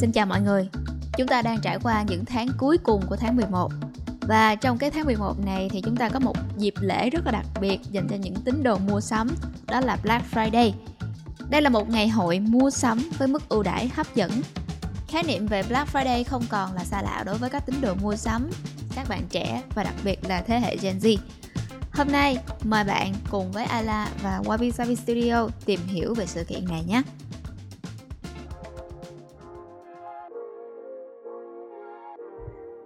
Xin chào mọi người. Chúng ta đang trải qua những tháng cuối cùng của tháng 11. Và trong cái tháng 11 này thì chúng ta có một dịp lễ rất là đặc biệt dành cho những tín đồ mua sắm, đó là Black Friday. Đây là một ngày hội mua sắm với mức ưu đãi hấp dẫn. Khái niệm về Black Friday không còn là xa lạ đối với các tín đồ mua sắm, các bạn trẻ và đặc biệt là thế hệ Gen Z. Hôm nay, mời bạn cùng với Ala và Wabi Sabi Studio tìm hiểu về sự kiện này nhé.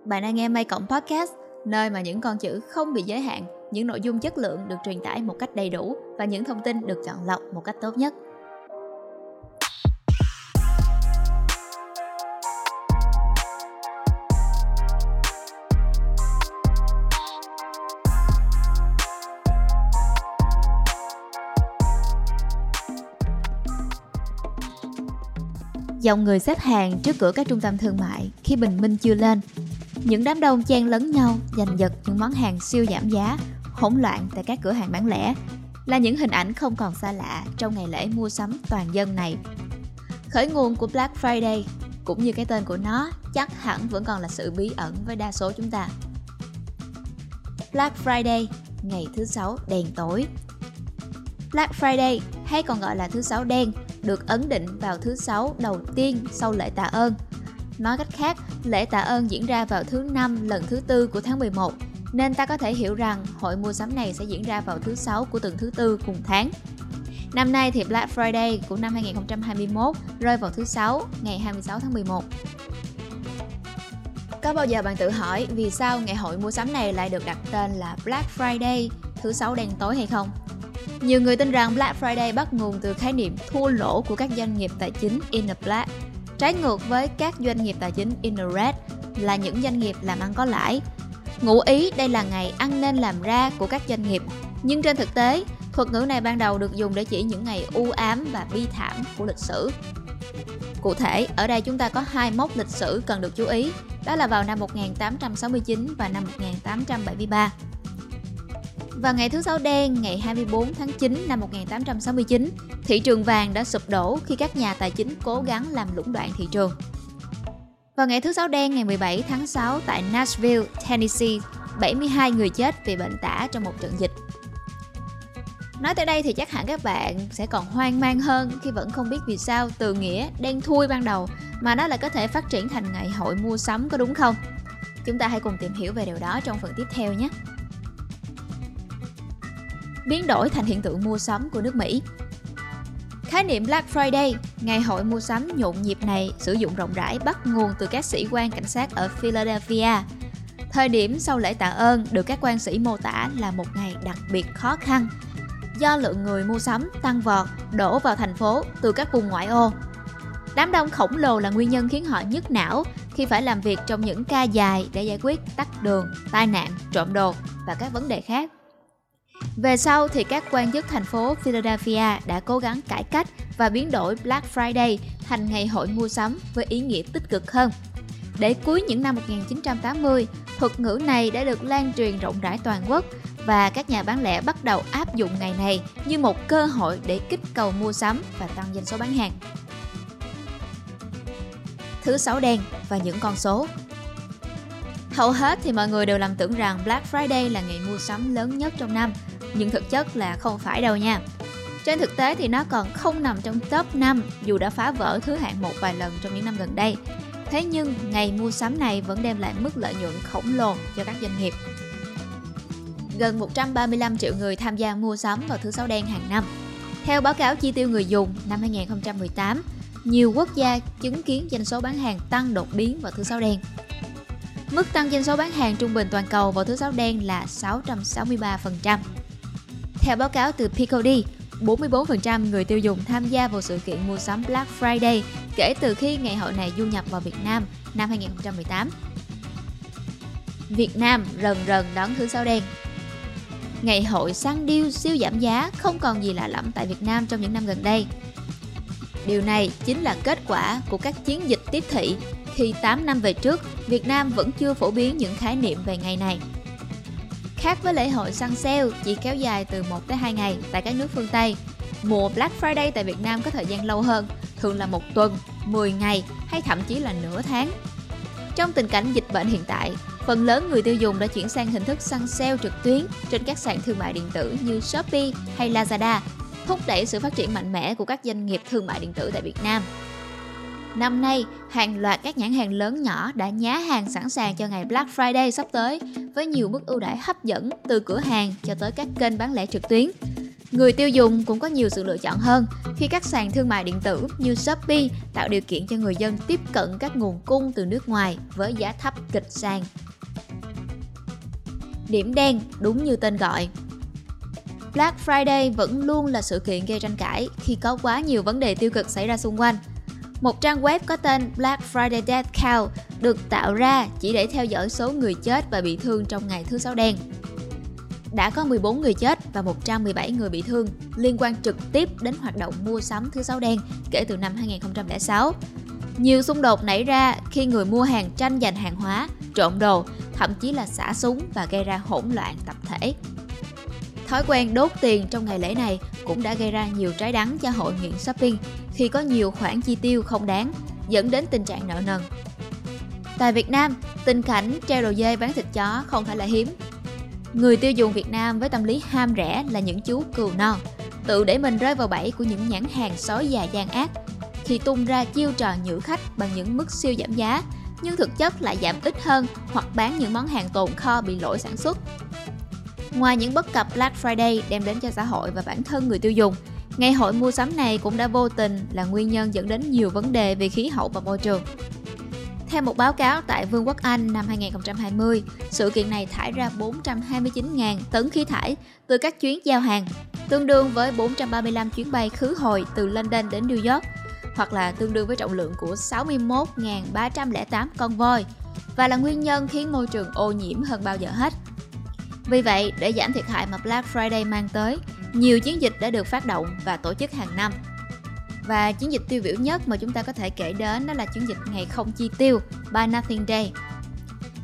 Bạn đang nghe May Cộng Podcast, nơi mà những con chữ không bị giới hạn, những nội dung chất lượng được truyền tải một cách đầy đủ và những thông tin được chọn lọc một cách tốt nhất. Dòng người xếp hàng trước cửa các trung tâm thương mại khi bình minh chưa lên những đám đông chen lấn nhau giành giật những món hàng siêu giảm giá, hỗn loạn tại các cửa hàng bán lẻ là những hình ảnh không còn xa lạ trong ngày lễ mua sắm toàn dân này. Khởi nguồn của Black Friday cũng như cái tên của nó chắc hẳn vẫn còn là sự bí ẩn với đa số chúng ta. Black Friday, ngày thứ sáu đèn tối. Black Friday hay còn gọi là thứ sáu đen được ấn định vào thứ sáu đầu tiên sau lễ tạ ơn – Nói cách khác, lễ tạ ơn diễn ra vào thứ năm lần thứ tư của tháng 11, nên ta có thể hiểu rằng hội mua sắm này sẽ diễn ra vào thứ sáu của tuần thứ tư cùng tháng. Năm nay thì Black Friday của năm 2021 rơi vào thứ sáu, ngày 26 tháng 11. Có bao giờ bạn tự hỏi vì sao ngày hội mua sắm này lại được đặt tên là Black Friday, thứ sáu đen tối hay không? Nhiều người tin rằng Black Friday bắt nguồn từ khái niệm thua lỗ của các doanh nghiệp tài chính in the black Trái ngược với các doanh nghiệp tài chính in the red là những doanh nghiệp làm ăn có lãi. Ngụ ý đây là ngày ăn nên làm ra của các doanh nghiệp. Nhưng trên thực tế, thuật ngữ này ban đầu được dùng để chỉ những ngày u ám và bi thảm của lịch sử. Cụ thể, ở đây chúng ta có hai mốc lịch sử cần được chú ý, đó là vào năm 1869 và năm 1873. Vào ngày thứ Sáu đen ngày 24 tháng 9 năm 1869, thị trường vàng đã sụp đổ khi các nhà tài chính cố gắng làm lũng đoạn thị trường. Vào ngày thứ Sáu đen ngày 17 tháng 6 tại Nashville, Tennessee, 72 người chết vì bệnh tả trong một trận dịch. Nói tới đây thì chắc hẳn các bạn sẽ còn hoang mang hơn khi vẫn không biết vì sao từ nghĩa đen thui ban đầu mà nó lại có thể phát triển thành ngày hội mua sắm có đúng không? Chúng ta hãy cùng tìm hiểu về điều đó trong phần tiếp theo nhé biến đổi thành hiện tượng mua sắm của nước Mỹ. Khái niệm Black Friday, ngày hội mua sắm nhộn nhịp này sử dụng rộng rãi bắt nguồn từ các sĩ quan cảnh sát ở Philadelphia. Thời điểm sau lễ tạ ơn được các quan sĩ mô tả là một ngày đặc biệt khó khăn do lượng người mua sắm tăng vọt đổ vào thành phố từ các vùng ngoại ô. Đám đông khổng lồ là nguyên nhân khiến họ nhức não khi phải làm việc trong những ca dài để giải quyết tắc đường, tai nạn, trộm đồ và các vấn đề khác. Về sau thì các quan chức thành phố Philadelphia đã cố gắng cải cách và biến đổi Black Friday thành ngày hội mua sắm với ý nghĩa tích cực hơn. Để cuối những năm 1980, thuật ngữ này đã được lan truyền rộng rãi toàn quốc và các nhà bán lẻ bắt đầu áp dụng ngày này như một cơ hội để kích cầu mua sắm và tăng doanh số bán hàng. Thứ sáu đen và những con số Hầu hết thì mọi người đều lầm tưởng rằng Black Friday là ngày mua sắm lớn nhất trong năm nhưng thực chất là không phải đâu nha. Trên thực tế thì nó còn không nằm trong top 5 dù đã phá vỡ thứ hạng một vài lần trong những năm gần đây. Thế nhưng ngày mua sắm này vẫn đem lại mức lợi nhuận khổng lồ cho các doanh nghiệp. Gần 135 triệu người tham gia mua sắm vào thứ sáu đen hàng năm. Theo báo cáo chi tiêu người dùng năm 2018, nhiều quốc gia chứng kiến doanh số bán hàng tăng đột biến vào thứ sáu đen. Mức tăng doanh số bán hàng trung bình toàn cầu vào thứ sáu đen là 663%. Theo báo cáo từ Picody, 44% người tiêu dùng tham gia vào sự kiện mua sắm Black Friday kể từ khi ngày hội này du nhập vào Việt Nam năm 2018. Việt Nam rần rần đón thứ sáu đen. Ngày hội săn điêu siêu giảm giá không còn gì lạ lẫm tại Việt Nam trong những năm gần đây. Điều này chính là kết quả của các chiến dịch tiếp thị khi 8 năm về trước, Việt Nam vẫn chưa phổ biến những khái niệm về ngày này. Khác với lễ hội săn sale chỉ kéo dài từ 1 tới 2 ngày tại các nước phương Tây, mùa Black Friday tại Việt Nam có thời gian lâu hơn, thường là một tuần, 10 ngày hay thậm chí là nửa tháng. Trong tình cảnh dịch bệnh hiện tại, phần lớn người tiêu dùng đã chuyển sang hình thức săn sale trực tuyến trên các sàn thương mại điện tử như Shopee hay Lazada, thúc đẩy sự phát triển mạnh mẽ của các doanh nghiệp thương mại điện tử tại Việt Nam. Năm nay, hàng loạt các nhãn hàng lớn nhỏ đã nhá hàng sẵn sàng cho ngày Black Friday sắp tới với nhiều mức ưu đãi hấp dẫn từ cửa hàng cho tới các kênh bán lẻ trực tuyến. Người tiêu dùng cũng có nhiều sự lựa chọn hơn khi các sàn thương mại điện tử như Shopee tạo điều kiện cho người dân tiếp cận các nguồn cung từ nước ngoài với giá thấp kịch sàn. Điểm đen đúng như tên gọi. Black Friday vẫn luôn là sự kiện gây tranh cãi khi có quá nhiều vấn đề tiêu cực xảy ra xung quanh. Một trang web có tên Black Friday Death Count được tạo ra chỉ để theo dõi số người chết và bị thương trong ngày thứ sáu đen. Đã có 14 người chết và 117 người bị thương liên quan trực tiếp đến hoạt động mua sắm thứ sáu đen kể từ năm 2006. Nhiều xung đột nảy ra khi người mua hàng tranh giành hàng hóa, trộm đồ, thậm chí là xả súng và gây ra hỗn loạn tập thể. Thói quen đốt tiền trong ngày lễ này cũng đã gây ra nhiều trái đắng cho hội nghiện shopping khi có nhiều khoản chi tiêu không đáng, dẫn đến tình trạng nợ nần. Tại Việt Nam, tình cảnh treo đồ dê bán thịt chó không phải là hiếm. Người tiêu dùng Việt Nam với tâm lý ham rẻ là những chú cừu non, tự để mình rơi vào bẫy của những nhãn hàng sói già gian ác khi tung ra chiêu trò nhử khách bằng những mức siêu giảm giá nhưng thực chất lại giảm ít hơn hoặc bán những món hàng tồn kho bị lỗi sản xuất. Ngoài những bất cập Black Friday đem đến cho xã hội và bản thân người tiêu dùng, Ngày hội mua sắm này cũng đã vô tình là nguyên nhân dẫn đến nhiều vấn đề về khí hậu và môi trường. Theo một báo cáo tại Vương quốc Anh năm 2020, sự kiện này thải ra 429.000 tấn khí thải từ các chuyến giao hàng, tương đương với 435 chuyến bay khứ hồi từ London đến New York, hoặc là tương đương với trọng lượng của 61.308 con voi, và là nguyên nhân khiến môi trường ô nhiễm hơn bao giờ hết. Vì vậy, để giảm thiệt hại mà Black Friday mang tới, nhiều chiến dịch đã được phát động và tổ chức hàng năm. Và chiến dịch tiêu biểu nhất mà chúng ta có thể kể đến đó là chiến dịch Ngày không chi tiêu, Buy Nothing Day.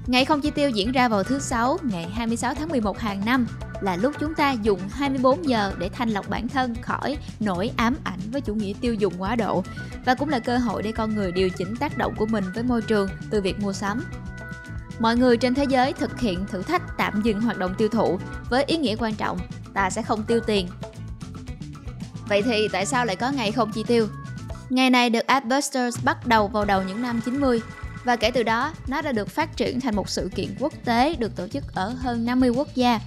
Ngày không chi tiêu diễn ra vào thứ Sáu, ngày 26 tháng 11 hàng năm là lúc chúng ta dùng 24 giờ để thanh lọc bản thân khỏi nỗi ám ảnh với chủ nghĩa tiêu dùng quá độ và cũng là cơ hội để con người điều chỉnh tác động của mình với môi trường từ việc mua sắm. Mọi người trên thế giới thực hiện thử thách tạm dừng hoạt động tiêu thụ với ý nghĩa quan trọng ta sẽ không tiêu tiền. Vậy thì tại sao lại có ngày không chi tiêu? Ngày này được Adbusters bắt đầu vào đầu những năm 90 và kể từ đó nó đã được phát triển thành một sự kiện quốc tế được tổ chức ở hơn 50 quốc gia.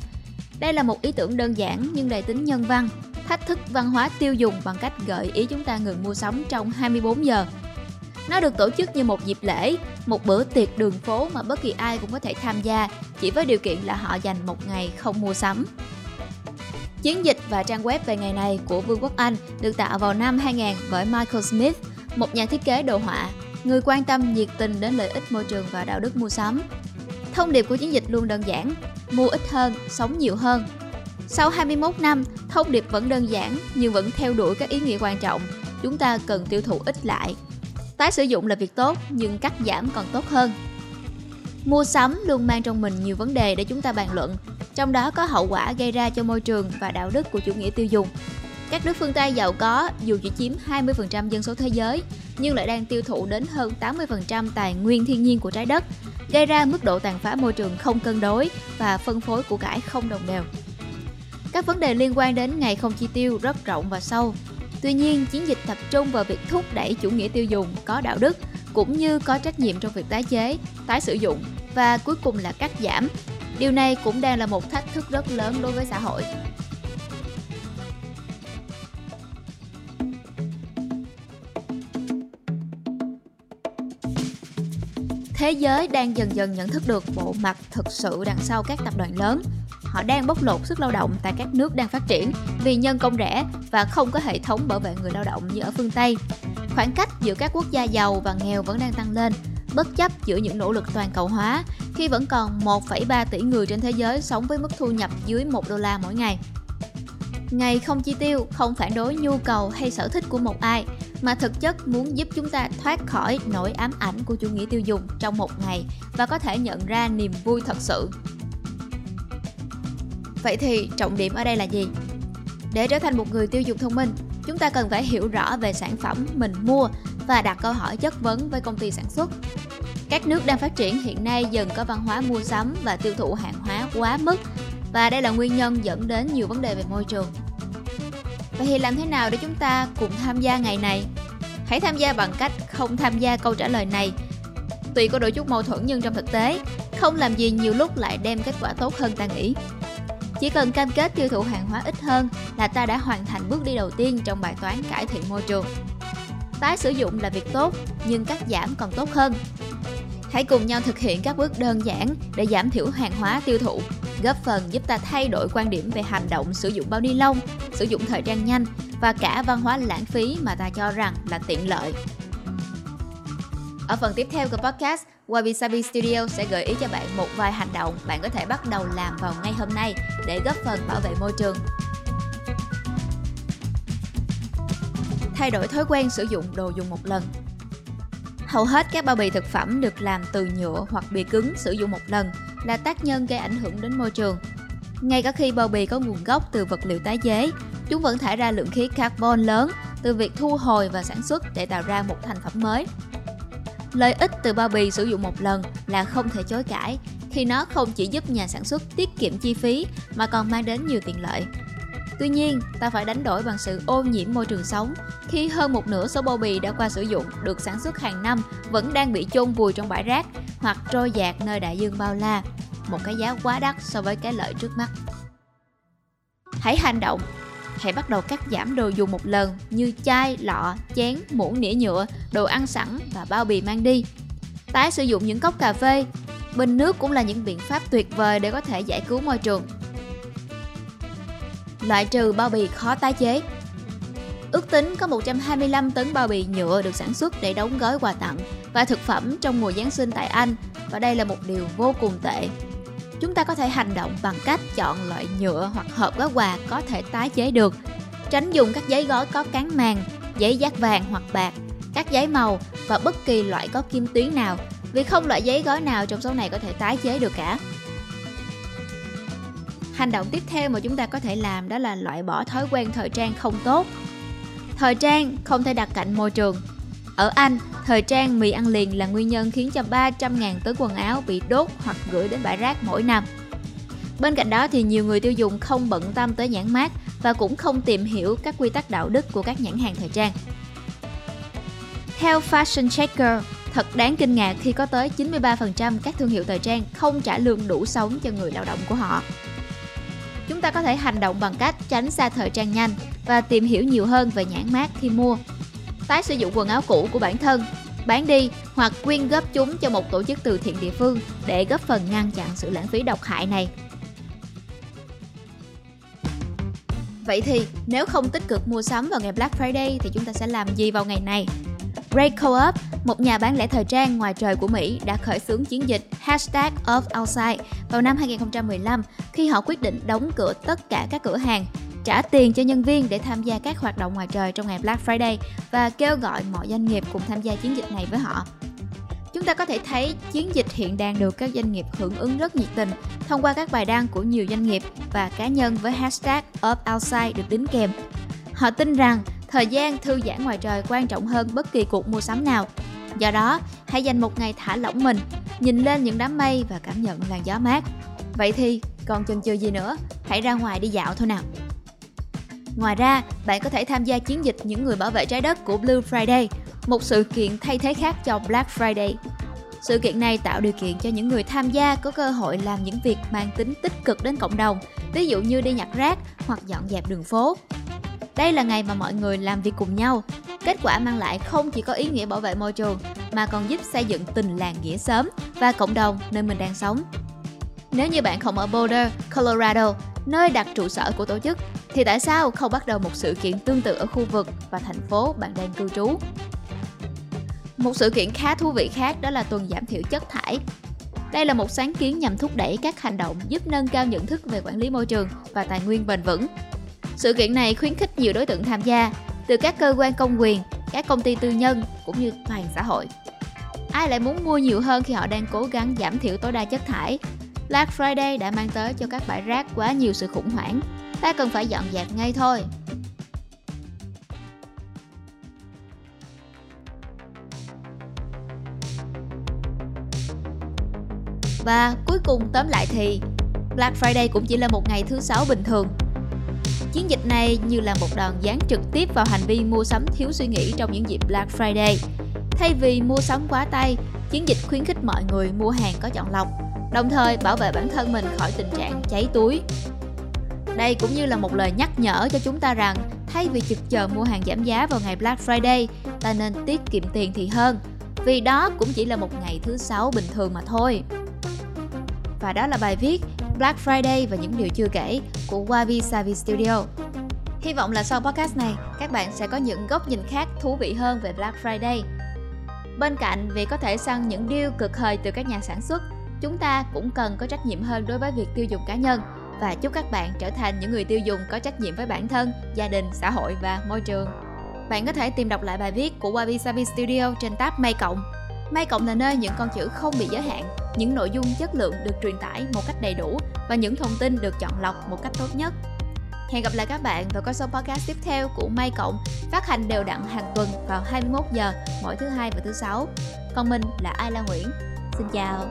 Đây là một ý tưởng đơn giản nhưng đầy tính nhân văn, thách thức văn hóa tiêu dùng bằng cách gợi ý chúng ta ngừng mua sắm trong 24 giờ. Nó được tổ chức như một dịp lễ, một bữa tiệc đường phố mà bất kỳ ai cũng có thể tham gia, chỉ với điều kiện là họ dành một ngày không mua sắm. Chiến dịch và trang web về ngày này của Vương quốc Anh được tạo vào năm 2000 bởi Michael Smith, một nhà thiết kế đồ họa, người quan tâm nhiệt tình đến lợi ích môi trường và đạo đức mua sắm. Thông điệp của chiến dịch luôn đơn giản, mua ít hơn, sống nhiều hơn. Sau 21 năm, thông điệp vẫn đơn giản nhưng vẫn theo đuổi các ý nghĩa quan trọng. Chúng ta cần tiêu thụ ít lại. Tái sử dụng là việc tốt nhưng cắt giảm còn tốt hơn. Mua sắm luôn mang trong mình nhiều vấn đề để chúng ta bàn luận trong đó có hậu quả gây ra cho môi trường và đạo đức của chủ nghĩa tiêu dùng. Các nước phương Tây giàu có dù chỉ chiếm 20% dân số thế giới, nhưng lại đang tiêu thụ đến hơn 80% tài nguyên thiên nhiên của trái đất, gây ra mức độ tàn phá môi trường không cân đối và phân phối của cải không đồng đều. Các vấn đề liên quan đến ngày không chi tiêu rất rộng và sâu. Tuy nhiên, chiến dịch tập trung vào việc thúc đẩy chủ nghĩa tiêu dùng có đạo đức cũng như có trách nhiệm trong việc tái chế, tái sử dụng và cuối cùng là cắt giảm Điều này cũng đang là một thách thức rất lớn đối với xã hội. Thế giới đang dần dần nhận thức được bộ mặt thực sự đằng sau các tập đoàn lớn. Họ đang bóc lột sức lao động tại các nước đang phát triển vì nhân công rẻ và không có hệ thống bảo vệ người lao động như ở phương Tây. Khoảng cách giữa các quốc gia giàu và nghèo vẫn đang tăng lên bất chấp giữa những nỗ lực toàn cầu hóa khi vẫn còn 1,3 tỷ người trên thế giới sống với mức thu nhập dưới 1 đô la mỗi ngày. Ngày không chi tiêu không phản đối nhu cầu hay sở thích của một ai, mà thực chất muốn giúp chúng ta thoát khỏi nỗi ám ảnh của chủ nghĩa tiêu dùng trong một ngày và có thể nhận ra niềm vui thật sự. Vậy thì trọng điểm ở đây là gì? Để trở thành một người tiêu dùng thông minh, chúng ta cần phải hiểu rõ về sản phẩm mình mua và đặt câu hỏi chất vấn với công ty sản xuất. Các nước đang phát triển hiện nay dần có văn hóa mua sắm và tiêu thụ hàng hóa quá mức và đây là nguyên nhân dẫn đến nhiều vấn đề về môi trường. Vậy thì làm thế nào để chúng ta cùng tham gia ngày này? Hãy tham gia bằng cách không tham gia câu trả lời này. Tuy có đôi chút mâu thuẫn nhưng trong thực tế, không làm gì nhiều lúc lại đem kết quả tốt hơn ta nghĩ. Chỉ cần cam kết tiêu thụ hàng hóa ít hơn là ta đã hoàn thành bước đi đầu tiên trong bài toán cải thiện môi trường. Tái sử dụng là việc tốt, nhưng cắt giảm còn tốt hơn. Hãy cùng nhau thực hiện các bước đơn giản để giảm thiểu hàng hóa tiêu thụ, góp phần giúp ta thay đổi quan điểm về hành động sử dụng bao ni lông, sử dụng thời trang nhanh và cả văn hóa lãng phí mà ta cho rằng là tiện lợi. Ở phần tiếp theo của podcast, Wabi Sabi Studio sẽ gợi ý cho bạn một vài hành động bạn có thể bắt đầu làm vào ngay hôm nay để góp phần bảo vệ môi trường. Thay đổi thói quen sử dụng đồ dùng một lần. Hầu hết các bao bì thực phẩm được làm từ nhựa hoặc bìa cứng sử dụng một lần là tác nhân gây ảnh hưởng đến môi trường. Ngay cả khi bao bì có nguồn gốc từ vật liệu tái chế, chúng vẫn thải ra lượng khí carbon lớn từ việc thu hồi và sản xuất để tạo ra một thành phẩm mới. Lợi ích từ bao bì sử dụng một lần là không thể chối cãi khi nó không chỉ giúp nhà sản xuất tiết kiệm chi phí mà còn mang đến nhiều tiện lợi. Tuy nhiên, ta phải đánh đổi bằng sự ô nhiễm môi trường sống khi hơn một nửa số bao bì đã qua sử dụng được sản xuất hàng năm vẫn đang bị chôn vùi trong bãi rác hoặc trôi dạt nơi đại dương bao la, một cái giá quá đắt so với cái lợi trước mắt. Hãy hành động hãy bắt đầu cắt giảm đồ dùng một lần như chai, lọ, chén, muỗng nĩa nhựa, đồ ăn sẵn và bao bì mang đi. Tái sử dụng những cốc cà phê, bình nước cũng là những biện pháp tuyệt vời để có thể giải cứu môi trường. Loại trừ bao bì khó tái chế Ước tính có 125 tấn bao bì nhựa được sản xuất để đóng gói quà tặng và thực phẩm trong mùa Giáng sinh tại Anh và đây là một điều vô cùng tệ chúng ta có thể hành động bằng cách chọn loại nhựa hoặc hộp gói quà có thể tái chế được. Tránh dùng các giấy gói có cán màng, giấy dát vàng hoặc bạc, các giấy màu và bất kỳ loại có kim tuyến nào, vì không loại giấy gói nào trong số này có thể tái chế được cả. Hành động tiếp theo mà chúng ta có thể làm đó là loại bỏ thói quen thời trang không tốt. Thời trang không thể đặt cạnh môi trường ở Anh, thời trang mì ăn liền là nguyên nhân khiến cho 300.000 tấn quần áo bị đốt hoặc gửi đến bãi rác mỗi năm. Bên cạnh đó thì nhiều người tiêu dùng không bận tâm tới nhãn mát và cũng không tìm hiểu các quy tắc đạo đức của các nhãn hàng thời trang. Theo Fashion Checker, thật đáng kinh ngạc khi có tới 93% các thương hiệu thời trang không trả lương đủ sống cho người lao động của họ. Chúng ta có thể hành động bằng cách tránh xa thời trang nhanh và tìm hiểu nhiều hơn về nhãn mát khi mua tái sử dụng quần áo cũ của bản thân, bán đi hoặc quyên góp chúng cho một tổ chức từ thiện địa phương để góp phần ngăn chặn sự lãng phí độc hại này. Vậy thì nếu không tích cực mua sắm vào ngày Black Friday thì chúng ta sẽ làm gì vào ngày này? Ray Co-op, một nhà bán lẻ thời trang ngoài trời của Mỹ đã khởi xướng chiến dịch Hashtag of Outside vào năm 2015 khi họ quyết định đóng cửa tất cả các cửa hàng trả tiền cho nhân viên để tham gia các hoạt động ngoài trời trong ngày Black Friday và kêu gọi mọi doanh nghiệp cùng tham gia chiến dịch này với họ. Chúng ta có thể thấy chiến dịch hiện đang được các doanh nghiệp hưởng ứng rất nhiệt tình thông qua các bài đăng của nhiều doanh nghiệp và cá nhân với hashtag Up Outside được đính kèm. Họ tin rằng thời gian thư giãn ngoài trời quan trọng hơn bất kỳ cuộc mua sắm nào. Do đó, hãy dành một ngày thả lỏng mình, nhìn lên những đám mây và cảm nhận làn gió mát. Vậy thì, còn chần chừ gì nữa, hãy ra ngoài đi dạo thôi nào. Ngoài ra, bạn có thể tham gia chiến dịch những người bảo vệ trái đất của Blue Friday, một sự kiện thay thế khác cho Black Friday. Sự kiện này tạo điều kiện cho những người tham gia có cơ hội làm những việc mang tính tích cực đến cộng đồng, ví dụ như đi nhặt rác hoặc dọn dẹp đường phố. Đây là ngày mà mọi người làm việc cùng nhau. Kết quả mang lại không chỉ có ý nghĩa bảo vệ môi trường mà còn giúp xây dựng tình làng nghĩa xóm và cộng đồng nơi mình đang sống. Nếu như bạn không ở Boulder, Colorado, nơi đặt trụ sở của tổ chức, thì tại sao không bắt đầu một sự kiện tương tự ở khu vực và thành phố bạn đang cư trú? Một sự kiện khá thú vị khác đó là tuần giảm thiểu chất thải. Đây là một sáng kiến nhằm thúc đẩy các hành động giúp nâng cao nhận thức về quản lý môi trường và tài nguyên bền vững. Sự kiện này khuyến khích nhiều đối tượng tham gia, từ các cơ quan công quyền, các công ty tư nhân cũng như toàn xã hội. Ai lại muốn mua nhiều hơn khi họ đang cố gắng giảm thiểu tối đa chất thải Black Friday đã mang tới cho các bãi rác quá nhiều sự khủng hoảng ta cần phải dọn dẹp ngay thôi. Và cuối cùng tóm lại thì Black Friday cũng chỉ là một ngày thứ sáu bình thường. Chiến dịch này như là một đòn giáng trực tiếp vào hành vi mua sắm thiếu suy nghĩ trong những dịp Black Friday. Thay vì mua sắm quá tay, chiến dịch khuyến khích mọi người mua hàng có chọn lọc, đồng thời bảo vệ bản thân mình khỏi tình trạng cháy túi. Đây cũng như là một lời nhắc nhở cho chúng ta rằng thay vì trực chờ mua hàng giảm giá vào ngày Black Friday, ta nên tiết kiệm tiền thì hơn, vì đó cũng chỉ là một ngày thứ sáu bình thường mà thôi. Và đó là bài viết Black Friday và những điều chưa kể của Wabi Sabi Studio. Hy vọng là sau podcast này, các bạn sẽ có những góc nhìn khác thú vị hơn về Black Friday. Bên cạnh việc có thể săn những deal cực hời từ các nhà sản xuất, chúng ta cũng cần có trách nhiệm hơn đối với việc tiêu dùng cá nhân và chúc các bạn trở thành những người tiêu dùng có trách nhiệm với bản thân, gia đình, xã hội và môi trường. Bạn có thể tìm đọc lại bài viết của Wabi Sabi Studio trên tab May Cộng. May Cộng là nơi những con chữ không bị giới hạn, những nội dung chất lượng được truyền tải một cách đầy đủ và những thông tin được chọn lọc một cách tốt nhất. Hẹn gặp lại các bạn vào các số podcast tiếp theo của May Cộng phát hành đều đặn hàng tuần vào 21 giờ mỗi thứ hai và thứ sáu. Còn mình là Ai La Nguyễn. Xin chào.